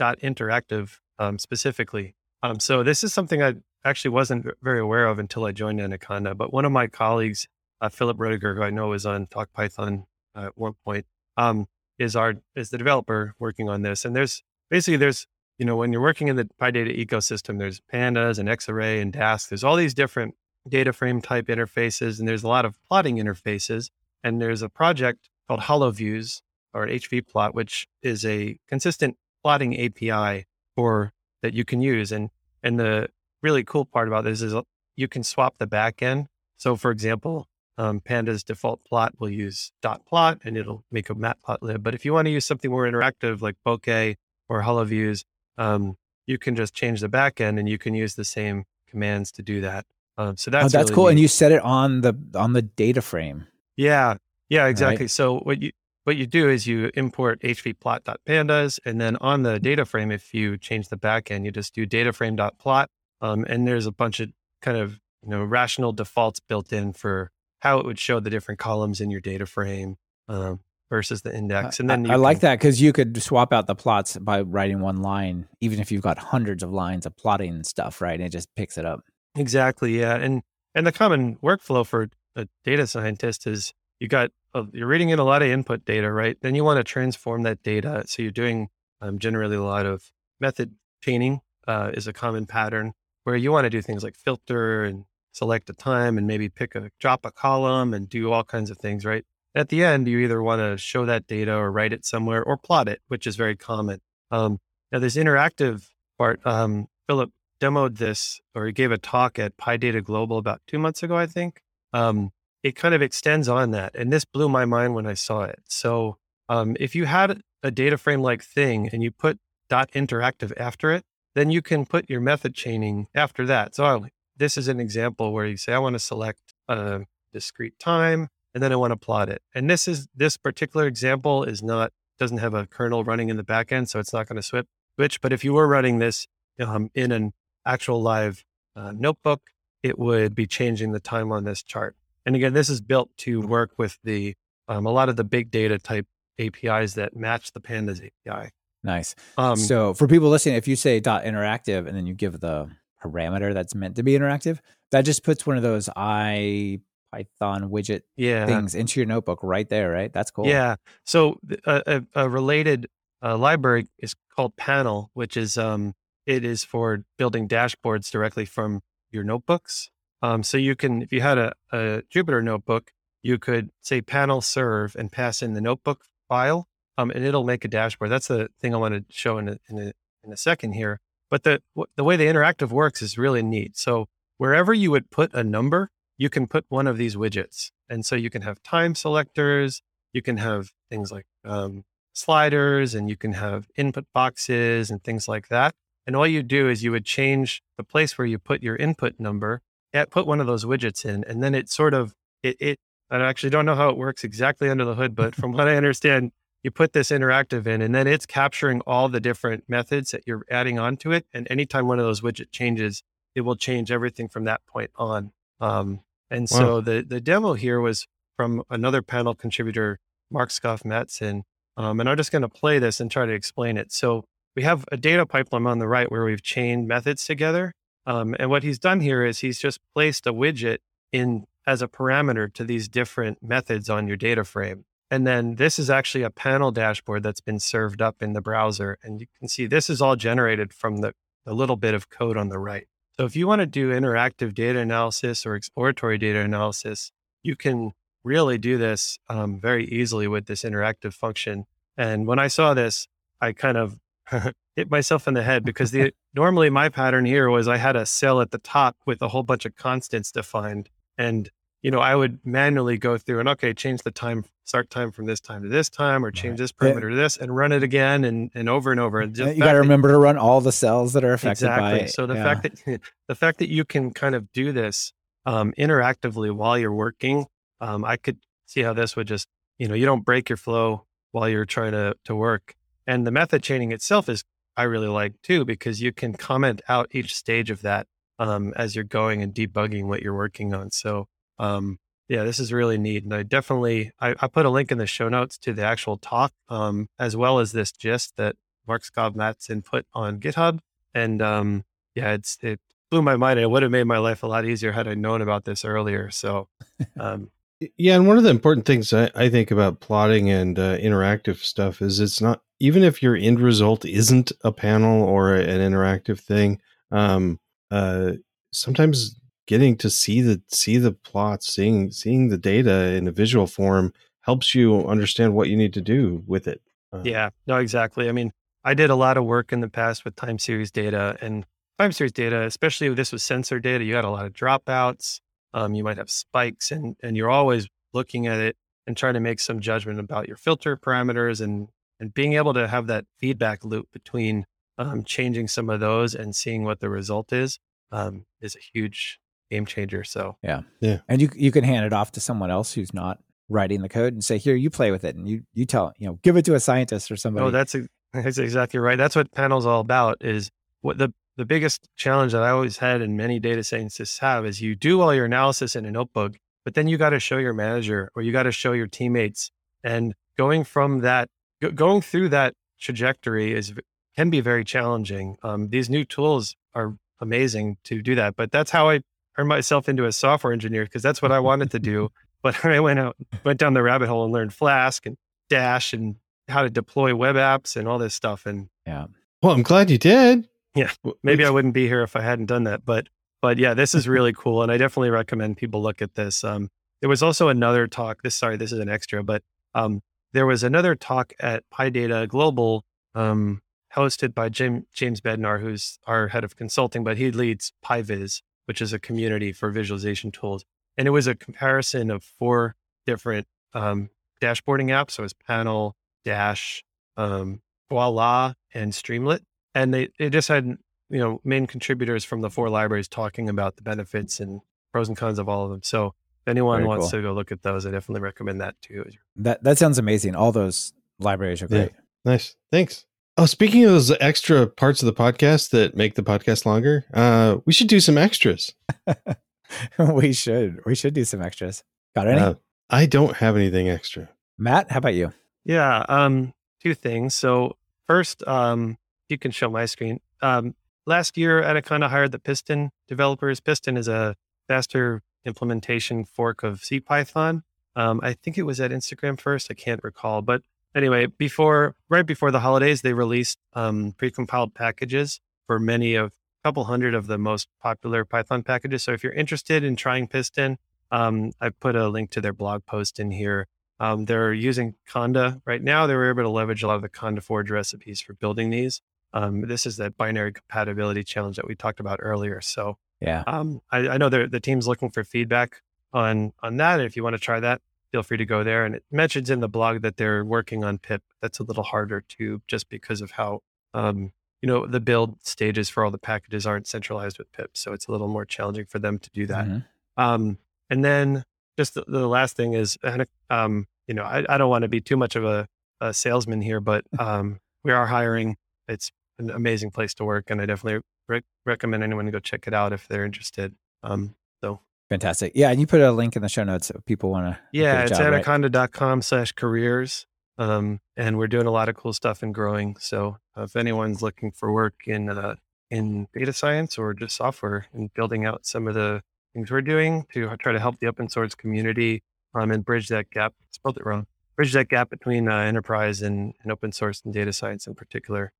Speaker 3: hvplot.interactive um, specifically. Um, so this is something I actually wasn't very aware of until I joined Anaconda, but one of my colleagues uh, Philip Rudiger, who I know is on Talk Python at one point, um, is our is the developer working on this. And there's basically there's you know when you're working in the PyData ecosystem, there's pandas and Xarray and Dask. There's all these different data frame type interfaces, and there's a lot of plotting interfaces. And there's a project called HoloViews or HVPlot, which is a consistent plotting API for that you can use. And and the really cool part about this is you can swap the backend. So, for example, um, Panda's default plot will use dot plot and it'll make a matplotlib. But if you want to use something more interactive like Bokeh or HoloViews, um, you can just change the backend and you can use the same commands to do that. Um, so that's
Speaker 1: oh, that's
Speaker 3: really
Speaker 1: cool.
Speaker 3: Neat.
Speaker 1: And you set it on the on the data frame.
Speaker 3: Yeah, yeah, exactly. Right. So what you what you do is you import hvplot.pandas, and then on the data frame, if you change the backend, you just do data dataframe.plot, um, and there's a bunch of kind of you know rational defaults built in for how it would show the different columns in your data frame um, versus the index. And then
Speaker 1: I, I can, like that because you could swap out the plots by writing one line, even if you've got hundreds of lines of plotting and stuff, right? And it just picks it up.
Speaker 3: Exactly. Yeah. And and the common workflow for a data scientist is you got you're reading in a lot of input data, right? Then you want to transform that data. So you're doing um, generally a lot of method chaining uh, is a common pattern where you want to do things like filter and select a time and maybe pick a drop a column and do all kinds of things, right? At the end, you either want to show that data or write it somewhere or plot it, which is very common. Um, now, this interactive part, um, Philip demoed this or he gave a talk at PyData Global about two months ago, I think. Um, it kind of extends on that. And this blew my mind when I saw it. So, um, if you had a data frame like thing and you put dot interactive after it, then you can put your method chaining after that. So this is an example where you say, I want to select a discrete time and then I want to plot it. And this is this particular example is not doesn't have a kernel running in the backend, so it's not going to switch. But if you were running this um, in an actual live uh, notebook, it would be changing the time on this chart. And again, this is built to work with the um, a lot of the big data type APIs that match the Pandas API.
Speaker 1: Nice. Um, so for people listening, if you say dot interactive and then you give the parameter that's meant to be interactive, that just puts one of those I Python widget yeah. things into your notebook right there, right? That's cool.
Speaker 3: Yeah. So a, a, a related uh, library is called Panel, which is um, it is for building dashboards directly from your notebooks. Um, so you can, if you had a, a Jupyter notebook, you could say panel serve and pass in the notebook file, um, and it'll make a dashboard. That's the thing I want to show in a, in a, in a second here. But the the way the interactive works is really neat. So wherever you would put a number, you can put one of these widgets, and so you can have time selectors. You can have things like um, sliders, and you can have input boxes and things like that. And all you do is you would change the place where you put your input number, put one of those widgets in, and then it sort of it, it I actually don't know how it works exactly under the hood, but from what I understand, you put this interactive in and then it's capturing all the different methods that you're adding onto it. And anytime one of those widget changes, it will change everything from that point on. Um, and wow. so the, the demo here was from another panel contributor, Marc Skov Madsen. Um, and I'm just going to play this and try to explain it. So we have a data pipeline on the right where we've chained methods together. Um, and what he's done here is he's just placed a widget in as a parameter to these different methods on your data frame. And then this is actually a panel dashboard that's been served up in the browser. And you can see this is all generated from the, the little bit of code on the right. So if you want to do interactive data analysis or exploratory data analysis, you can really do this um, very easily with this interactive function. And when I saw this, I kind of [LAUGHS] hit myself in the head because [LAUGHS] the normally my pattern here was I had a cell at the top with a whole bunch of constants defined. And you know, I would manually go through and okay, change the time, start time from this time to this time, or change right. this parameter yeah. to this, and run it again and and over and over. And
Speaker 1: you got to remember to run all the cells that are affected
Speaker 3: exactly.
Speaker 1: by it.
Speaker 3: So the yeah. fact that [LAUGHS] the fact that you can kind of do this um, interactively while you're working, um, I could see how this would just you know you don't break your flow while you're trying to to work. And the method chaining itself is I really like too because you can comment out each stage of that um, as you're going and debugging what you're working on. So um, yeah, this is really neat. And I definitely, I, I, put a link in the show notes to the actual talk, um, as well as this gist that Marc Skov Madsen put on GitHub. And um, yeah, it's, it blew my mind. It would have made my life a lot easier had I known about this earlier. So, [LAUGHS] um,
Speaker 2: yeah. And one of the important things I, I think about plotting and uh, interactive stuff is it's not, even if your end result isn't a panel or an interactive thing, um, uh, sometimes getting to see the see the plots, seeing seeing the data in a visual form helps you understand what you need to do with it.
Speaker 3: Uh, yeah, no, exactly. I mean, I did a lot of work in the past with time series data and time series data, especially if this was sensor data. You had a lot of dropouts. Um, you might have spikes, and and you're always looking at it and trying to make some judgment about your filter parameters and and being able to have that feedback loop between um, changing some of those and seeing what the result is um, is a huge game changer. So
Speaker 1: yeah, yeah, and you you can hand it off to someone else who's not writing the code and say, "Here, you play with it," and you you tell you know, give it to a scientist or somebody.
Speaker 3: Oh, that's a, [LAUGHS] that's exactly right. That's what panel's all about. Is what the the biggest challenge that I always had and many data scientists have is you do all your analysis in a notebook, but then you got to show your manager or you got to show your teammates, and going from that, going through that trajectory is can be very challenging. Um, these new tools are amazing to do that, but that's how I turned myself into a software engineer because that's what I wanted to do. [LAUGHS] But [LAUGHS] I went out, went down the rabbit hole and learned Flask and Dash and how to deploy web apps and all this stuff. And
Speaker 1: yeah,
Speaker 2: well, I'm glad you did.
Speaker 3: Yeah, maybe I wouldn't be here if I hadn't done that. But but yeah, this is really [LAUGHS] cool, and I definitely recommend people look at this. Um, there was also another talk. This sorry, this is an extra, but um, there was another talk at PyData Global, um, hosted by Jim, James Bednar, who's our head of consulting, but he leads PyViz, which is a community for visualization tools. And it was a comparison of four different um, dashboarding apps. So it was Panel, Dash, um, Voila, and Streamlit, and they they just had you know main contributors from the four libraries talking about the benefits and pros and cons of all of them. So if anyone
Speaker 1: Very
Speaker 3: wants
Speaker 1: cool.
Speaker 3: to go look at those, I definitely recommend that too.
Speaker 1: That that sounds amazing. All those libraries are
Speaker 2: Yeah.
Speaker 1: great.
Speaker 2: Nice. Thanks. Oh, speaking of those extra parts of the podcast that make the podcast longer, uh, we should do some extras. [LAUGHS]
Speaker 1: we should we should do some extras. Got any?
Speaker 2: Uh, I don't have anything extra.
Speaker 1: Matt, how about you?
Speaker 3: Yeah, um, two things. So first, um, you can show my screen. Um, last year, Anaconda hired the Pyston developers. Pyston is a faster implementation fork of CPython. Um, I think it was at Instagram first. I can't recall, but anyway, before right before the holidays, they released um, precompiled packages for many of a couple hundred of the most popular Python packages. So if you're interested in trying Pyston, um, I put a link to their blog post in here. Um, they're using Conda right now. They were able to leverage a lot of the Conda Forge recipes for building these. Um, this is that binary compatibility challenge that we talked about earlier. So
Speaker 1: Yeah.
Speaker 3: um, I, I know the team's looking for feedback on on that. If you want to try that, feel free to go there. And it mentions in the blog that they're working on pip. That's a little harder to just because of how um, you know the build stages for all the packages aren't centralized with pip. So it's a little more challenging for them to do that.
Speaker 1: Mhm.
Speaker 3: Um, and then just the, the last thing is, [LAUGHS] um, you know, I, I don't want to be too much of a, a salesman here, but [LAUGHS] um, we are hiring. It's an amazing place to work, and I definitely rec- recommend anyone to go check it out if they're interested. Um, so
Speaker 1: Fantastic. Yeah, and you put a link in the show notes if people want to.
Speaker 3: yeah, it's anaconda.com slash careers. Um, and we're doing a lot of cool stuff and growing. So uh, if anyone's looking for work in uh, in data science or just software and building out some of the things we're doing to try to help the open source community um, and bridge that gap. Spelled it wrong. Bridge that gap between uh, enterprise and, and open source and data science in particular.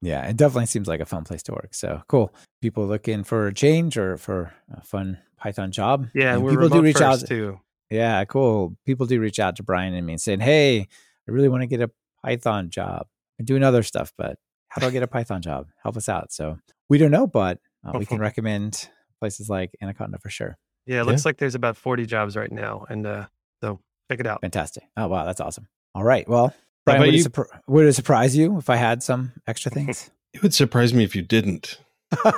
Speaker 1: Yeah, it definitely seems like a fun place to work. So cool. People looking for a change or for a fun Python job.
Speaker 3: Yeah, and we're
Speaker 1: people do reach
Speaker 3: first
Speaker 1: out.
Speaker 3: too.
Speaker 1: Yeah, cool. People do reach out to Brian and me and saying, "Hey, I really want to get a Python job. I'm doing other stuff, but how do I get a Python job? Help us out." So we don't know, but uh, we can recommend places like Anaconda for sure.
Speaker 3: Yeah, it looks like there's about 40 jobs right now. And uh, so check it out.
Speaker 1: Fantastic. Oh wow, that's awesome. All right, well,
Speaker 2: How
Speaker 1: Brian,
Speaker 2: about
Speaker 1: would it,
Speaker 2: you?
Speaker 1: surpri- would it surprise you if I had some extra things? [LAUGHS]
Speaker 2: It would surprise me if you didn't. [LAUGHS]
Speaker 1: all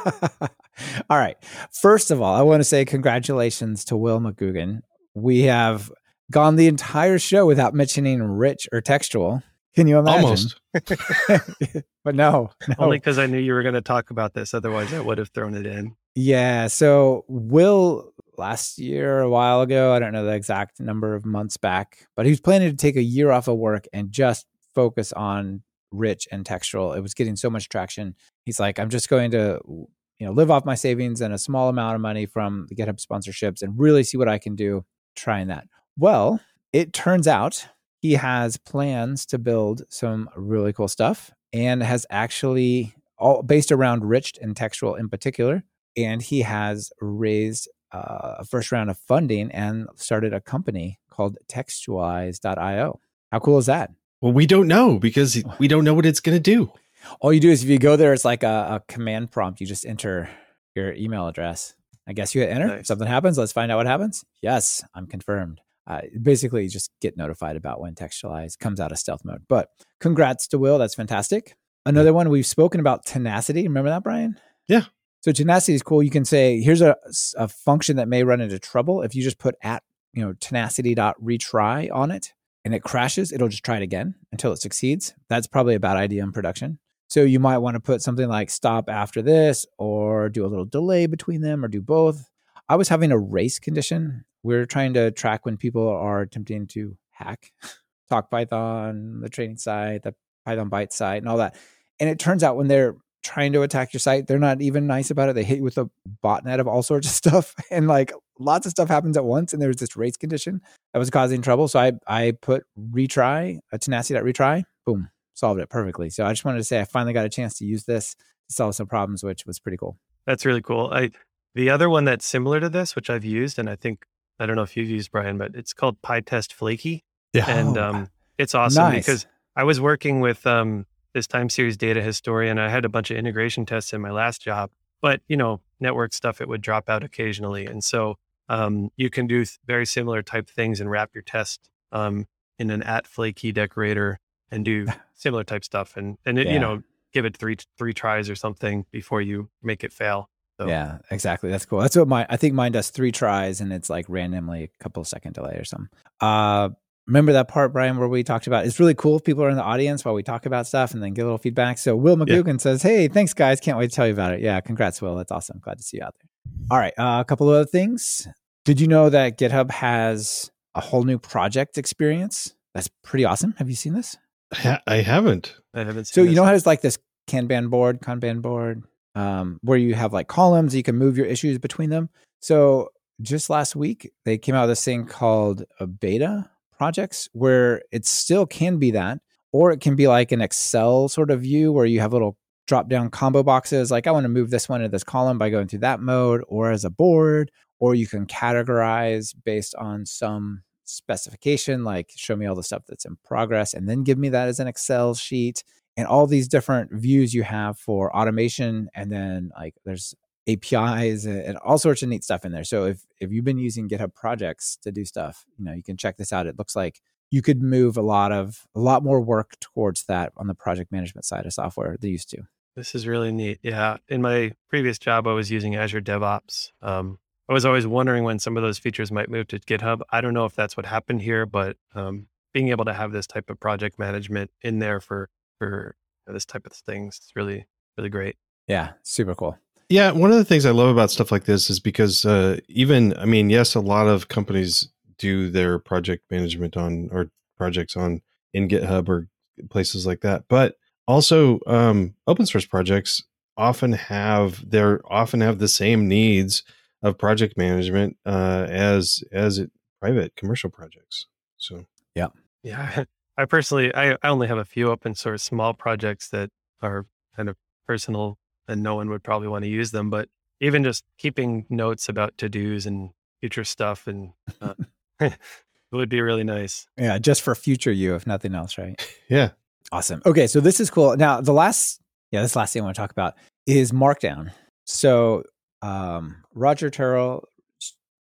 Speaker 1: right. First of all, I want to say congratulations to Will McGugan. We have gone the entire show without mentioning rich or textual. Can you imagine?
Speaker 2: Almost. [LAUGHS]
Speaker 1: but no, no.
Speaker 3: Only because I knew you were going to talk about this. Otherwise, I would have thrown it in.
Speaker 1: Yeah. So Will last year, a while ago, I don't know the exact number of months back, but he was planning to take a year off of work and just focus on rich and textual. It was getting so much traction. He's like, I'm just going to, you know, live off my savings and a small amount of money from the GitHub sponsorships and really see what I can do trying that. Well, it turns out he has plans to build some really cool stuff and has actually all based around rich and textual in particular and he has raised uh, a first round of funding and started a company called textualize.io. How cool is that?
Speaker 2: Well, we don't know because we don't know what it's going to do.
Speaker 1: All you do is if you go there, it's like a, a command prompt. You just enter your email address. I guess you hit enter.
Speaker 3: Nice.
Speaker 1: Something happens. Let's find out what happens. Yes, I'm confirmed. Uh, basically, you just get notified about when Textualize comes out of stealth mode. But congrats to Will. That's fantastic. Another one we've spoken about tenacity. Remember that, Brian?
Speaker 2: Yeah.
Speaker 1: So tenacity is cool. You can say, here's a, a function that may run into trouble. If you just put at, you know, tenacity.retry on it and it crashes, it'll just try it again until it succeeds. That's probably a bad idea in production. So you might want to put something like stop after this or do a little delay between them or do both. I was having a race condition. We're trying to track when people are attempting to hack [LAUGHS] Talk Python, the training site, the Python Byte site, and all that. And it turns out when they're trying to attack your site, they're not even nice about it. They hit you with a botnet of all sorts of [LAUGHS] stuff. And like lots of stuff happens at once. And there was this race condition that was causing trouble. So I I put retry, a tenacity.retry, boom, solved it perfectly. So I just wanted to say I finally got a chance to use this to solve some problems, which was pretty cool.
Speaker 3: That's really cool. I the other one that's similar to this, which I've used, and I think I don't know if you've used Brian, but it's called PyTest Flaky,
Speaker 2: Yeah.
Speaker 3: and
Speaker 1: Oh,
Speaker 3: um, it's awesome
Speaker 1: nice.
Speaker 3: because I was working with um, this time series data historian. I had a bunch of integration tests in my last job, but you know, network stuff it would drop out occasionally, and so um, you can do very similar type things and wrap your test um, in an at flaky decorator and do [LAUGHS] similar type stuff, and and it,
Speaker 1: Yeah.
Speaker 3: you know give it three three tries or something before you make it fail. So,
Speaker 1: Yeah, exactly. That's cool. That's what my I think mine does three tries and it's like randomly a couple second delay or something. Uh remember that part, Brian, where we talked about it's really cool if people are in the audience while we talk about stuff and then get a little feedback. So Will
Speaker 2: Yeah.
Speaker 1: McGugan says, Hey, thanks guys. Can't wait to tell you about it. Yeah, congrats, Will. That's awesome. Glad to see you out there. All right. Uh, a couple of other things. Did you know that GitHub has a whole new project experience? That's pretty awesome. Have you seen this?
Speaker 2: I haven't.
Speaker 3: I haven't.
Speaker 1: So you
Speaker 3: this.
Speaker 1: know how it's like this Kanban board, Kanban board, um, where you have like columns, you can move your issues between them. So just last week, they came out with this thing called a beta projects, where it still can be that, or it can be like an Excel sort of view where you have little drop down combo boxes. Like I want to move this one into this column by going through that mode, or as a board, or you can categorize based on some specification, like show me all the stuff that's in progress, and then give me that as an Excel sheet and all these different views you have for automation and then like there's apis and all sorts of neat stuff in there so if if you've been using github projects to do stuff you know you can check this out it looks like you could move a lot of a lot more work towards that on the project management side of software than used to
Speaker 3: This is really neat. Yeah. In my previous job, I was using Azure DevOps. Um, I was always wondering when some of those features might move to GitHub. I don't know if that's what happened here, but um, being able to have this type of project management in there for for you know, this type of things is really really great.
Speaker 1: yeah super cool
Speaker 2: Yeah, one of the things I love about stuff like this is because uh, even, I mean, yes, a lot of companies do their project management on or projects on in GitHub or places like that, but also um, open source projects often have they're often have the same needs of project management uh, as as it, private commercial projects. So
Speaker 3: yeah, Yeah. I personally, I, I only have a few open source small projects that are kind of personal and no one would probably want to use them. But even just keeping notes about to dos and future stuff and uh, it [LAUGHS] [LAUGHS] would be really nice.
Speaker 1: yeah just for future you if nothing else right [LAUGHS]
Speaker 2: yeah,
Speaker 1: Awesome. Okay, so this is cool. Now, the last, yeah, this last thing I want to talk about is Markdown. So, um, Roger Terrell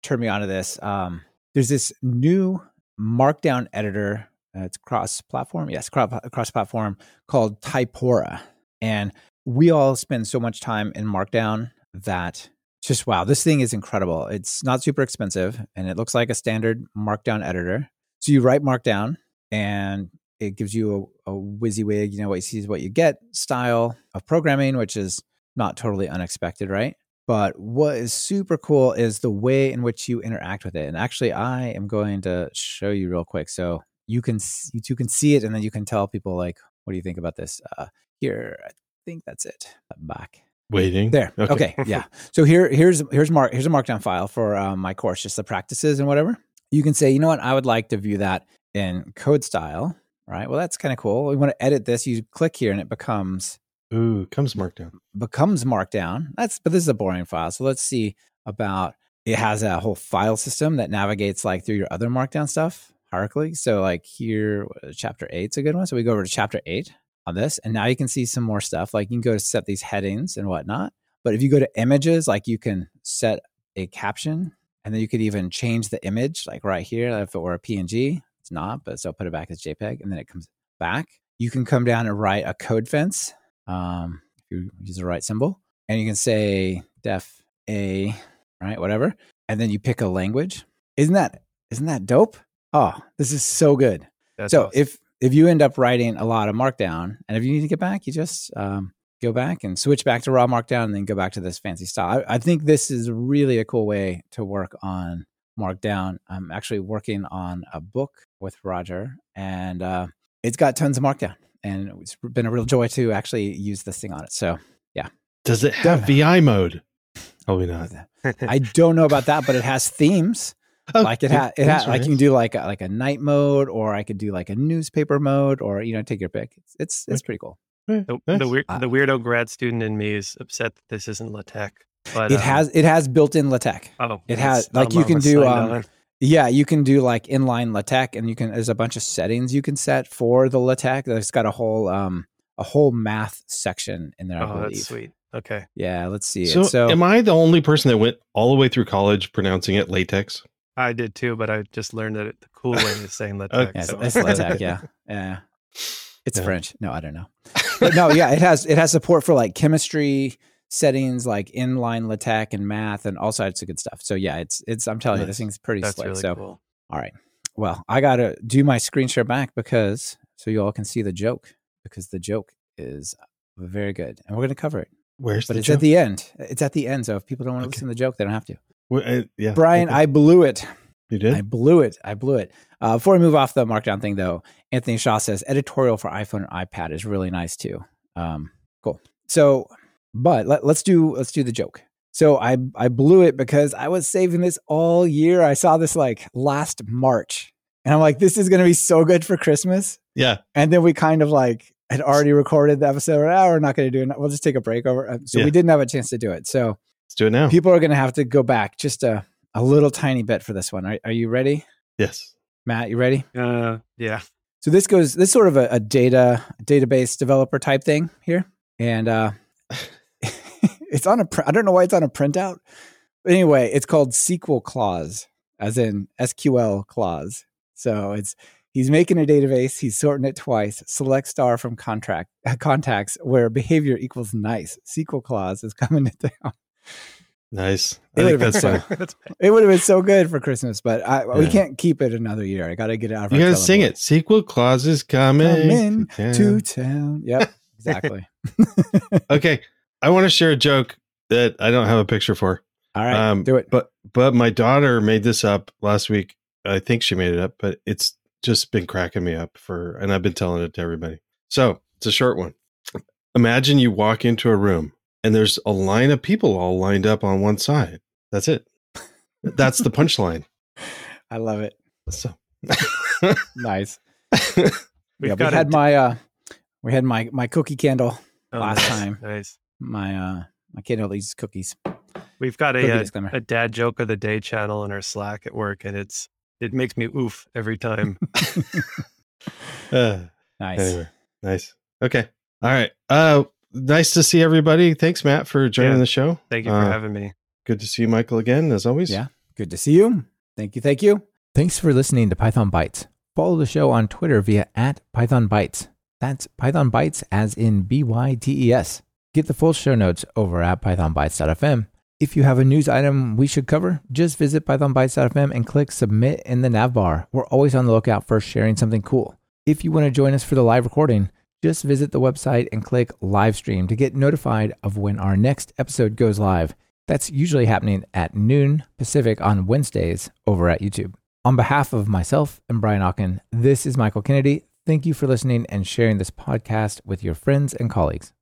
Speaker 1: turned me onto this. Um, there's this new Markdown editor. Uh, it's cross-platform. Yes, cross-platform called Typora, and we all spend so much time in Markdown that just wow, this thing is incredible. It's not super expensive, and it looks like a standard Markdown editor. So you write Markdown, and it gives you a, a WYSIWYG, you know, what you see is what you get style of programming, which is not totally unexpected, right? But what is super cool is the way in which you interact with it. And actually, I am going to show you real quick. So you can you two can see it, and then you can tell people like, what do you think about this? Uh, here, think that's it. Back
Speaker 2: waiting
Speaker 1: there. Okay. yeah. [LAUGHS] So here, here's here's mark here's a markdown file for um, my course, just the practices and whatever. You can say, you know what, I would like to view that in code style. Right. Well, that's kind of cool. We want to edit this. You click here, and it becomes
Speaker 2: Ooh, comes Markdown.
Speaker 1: becomes markdown. That's but this is a boring file. So let's see about it has a whole file system that navigates like through your other markdown stuff hierarchically. So like here, chapter eight's a good one. So we go over to chapter eight on this, and now you can see some more stuff. Like you can go to set these headings and whatnot. But if you go to images, like you can set a caption, and then you could even change the image, like right here. If it were a PNG, it's not, but so I'll put it back as JPEG, and then it comes back. You can come down and write a code fence um, if you use the right symbol, and you can say def a, right, whatever, and then you pick a language. Isn't that isn't that dope? Oh, this is so good.
Speaker 3: That's
Speaker 1: so
Speaker 3: awesome.
Speaker 1: if if you end up writing a lot of Markdown, and if you need to get back, you just um, go back and switch back to raw Markdown, and then go back to this fancy style. I, I think this is really a cool way to work on Markdown. I'm actually working on a book with Roger, and uh, it's got tons of Markdown, and it's been a real joy to actually use this thing on it. So yeah
Speaker 2: Does it have VI mode? Probably not. [LAUGHS]
Speaker 1: I don't know about that, but it has themes.
Speaker 2: Oh,
Speaker 1: like it
Speaker 2: yeah,
Speaker 1: has, it
Speaker 2: that's
Speaker 1: has, like you can do like a, like a night mode, or I could do like a newspaper mode, or you know, take your pick. It's it's, it's pretty cool.
Speaker 3: The,
Speaker 2: nice.
Speaker 3: the, weir-
Speaker 1: Uh,
Speaker 3: the weirdo grad student in me is upset that this isn't LaTeX. But
Speaker 1: It
Speaker 3: um,
Speaker 1: has it has built-in LaTeX.
Speaker 3: oh,
Speaker 1: it has- like, you can do, um. Yeah, you can do like inline LaTeX, and you can. There's a bunch of settings you can set for the LaTeX. It's got a whole um a whole math section in there. I
Speaker 3: oh,
Speaker 1: believe.
Speaker 3: that's sweet. Okay.
Speaker 1: Yeah, let's see.
Speaker 2: So,
Speaker 1: it. So
Speaker 2: am I the only person that went all the way through college pronouncing it latex?
Speaker 3: I did too, but I just learned that it, the cool way is saying [LAUGHS] LaTeX.
Speaker 1: yeah,
Speaker 3: so-
Speaker 1: it's, it's [LAUGHS] LaTeX. Yeah, yeah. It's
Speaker 2: Yeah.
Speaker 1: French. No, I don't know. [LAUGHS] But no, yeah, it has it has support for like chemistry settings, like inline LaTeX and math, and all sorts of good stuff. So yeah, it's it's. I'm telling you, this thing's pretty
Speaker 3: That's
Speaker 1: slick.
Speaker 3: really
Speaker 1: so
Speaker 3: cool.
Speaker 1: all right, well, I gotta do my screen share back because so you all can see the joke because the joke is very good, and we're gonna cover it.
Speaker 2: Where's
Speaker 1: But it's
Speaker 2: joke?
Speaker 1: at the end. It's at the end. So if people don't want to
Speaker 2: Okay.
Speaker 1: listen to the joke, they don't have to.
Speaker 2: Well, uh, yeah,
Speaker 1: Brian,
Speaker 2: okay.
Speaker 1: I blew it.
Speaker 2: you did.
Speaker 1: I blew it. I blew it. Uh, before we move off the markdown thing, though, Anthony Shaw says editorial for iPhone and iPad is really nice too. Um, cool. So, but let, let's do let's do the joke. So I I blew it because I was saving this all year. I saw this like last March, and I'm like, this is going to be so good for Christmas.
Speaker 2: yeah,
Speaker 1: And then we kind of like had already recorded the episode. Ah, we're not going to do it. We'll just take a break over. Uh, So
Speaker 2: Yeah.
Speaker 1: we didn't have a chance to do it. So
Speaker 2: let's do it now.
Speaker 1: people are going to have to go back just a a little tiny bit for this one. Are, are you ready,
Speaker 2: yes.
Speaker 1: Matt? You ready?
Speaker 3: Uh, yeah.
Speaker 1: So this goes this is sort of a, a data database developer type thing here, and uh, [LAUGHS] it's on a. Pr- I don't know why it's on a printout, but anyway, it's called SQL Claus, as in SQL Claus. So it's he's making a database, he's sorting it twice. Select star from contract [LAUGHS] contacts where behavior equals nice. SQL clause is coming [LAUGHS] to town.
Speaker 2: Nice. [LAUGHS]
Speaker 1: It would've been It would have been so good for Christmas, but I, we can't keep it another year. I got to get it out. Of
Speaker 2: You
Speaker 1: our
Speaker 2: gotta sing it. Sequel clauses coming.
Speaker 1: Coming
Speaker 2: to
Speaker 1: to
Speaker 2: town.
Speaker 1: town. Yep, [LAUGHS] exactly. [LAUGHS]
Speaker 2: okay, I want to share a joke that I don't have a picture for.
Speaker 1: All right,
Speaker 2: Um,
Speaker 1: do it.
Speaker 2: But but my daughter made this up last week. I think she made it up, but it's just been cracking me up for, and I've been telling it to everybody. So it's a short one. Imagine you walk into a room and there's a line of people all lined up on one side. That's it. That's the [LAUGHS] punchline.
Speaker 1: I love it.
Speaker 2: So
Speaker 1: Nice. [LAUGHS]
Speaker 3: We've
Speaker 1: yeah, we had
Speaker 3: a-
Speaker 1: my uh, we had my my cookie candle
Speaker 3: oh,
Speaker 1: last
Speaker 3: nice,
Speaker 1: time.
Speaker 3: Nice.
Speaker 1: My uh, my candle that uses cookies.
Speaker 3: We've got
Speaker 1: Cookie
Speaker 3: a, uh,
Speaker 1: disclaimer.
Speaker 3: a dad joke of the day channel in our Slack at work, and it's it makes me oof every time. [LAUGHS]
Speaker 2: uh,
Speaker 1: Nice.
Speaker 2: anyway, nice. Okay. All right. Uh, nice to see everybody. Thanks, Matt, for joining
Speaker 3: Yeah.
Speaker 2: the show.
Speaker 3: Thank you for
Speaker 2: Uh,
Speaker 3: having me.
Speaker 2: Good to see you, Michael, again, as always.
Speaker 1: Yeah. Good to see you. Thank you. Thank you. Thanks for listening to Python Bytes. Follow the show on Twitter via at Python Bytes. That's Python Bytes as in B Y T E S. Get the full show notes over at pythonbytes.fm. If you have a news item we should cover, just visit pythonbytes.fm and click submit in the nav bar. We're always on the lookout for sharing something cool. If you want to join us for the live recording, just visit the website and click live stream to get notified of when our next episode goes live. That's usually happening at noon Pacific on Wednesdays over at YouTube. On behalf of myself and Brian Okken, this is Michael Kennedy. Thank you for listening and sharing this podcast with your friends and colleagues.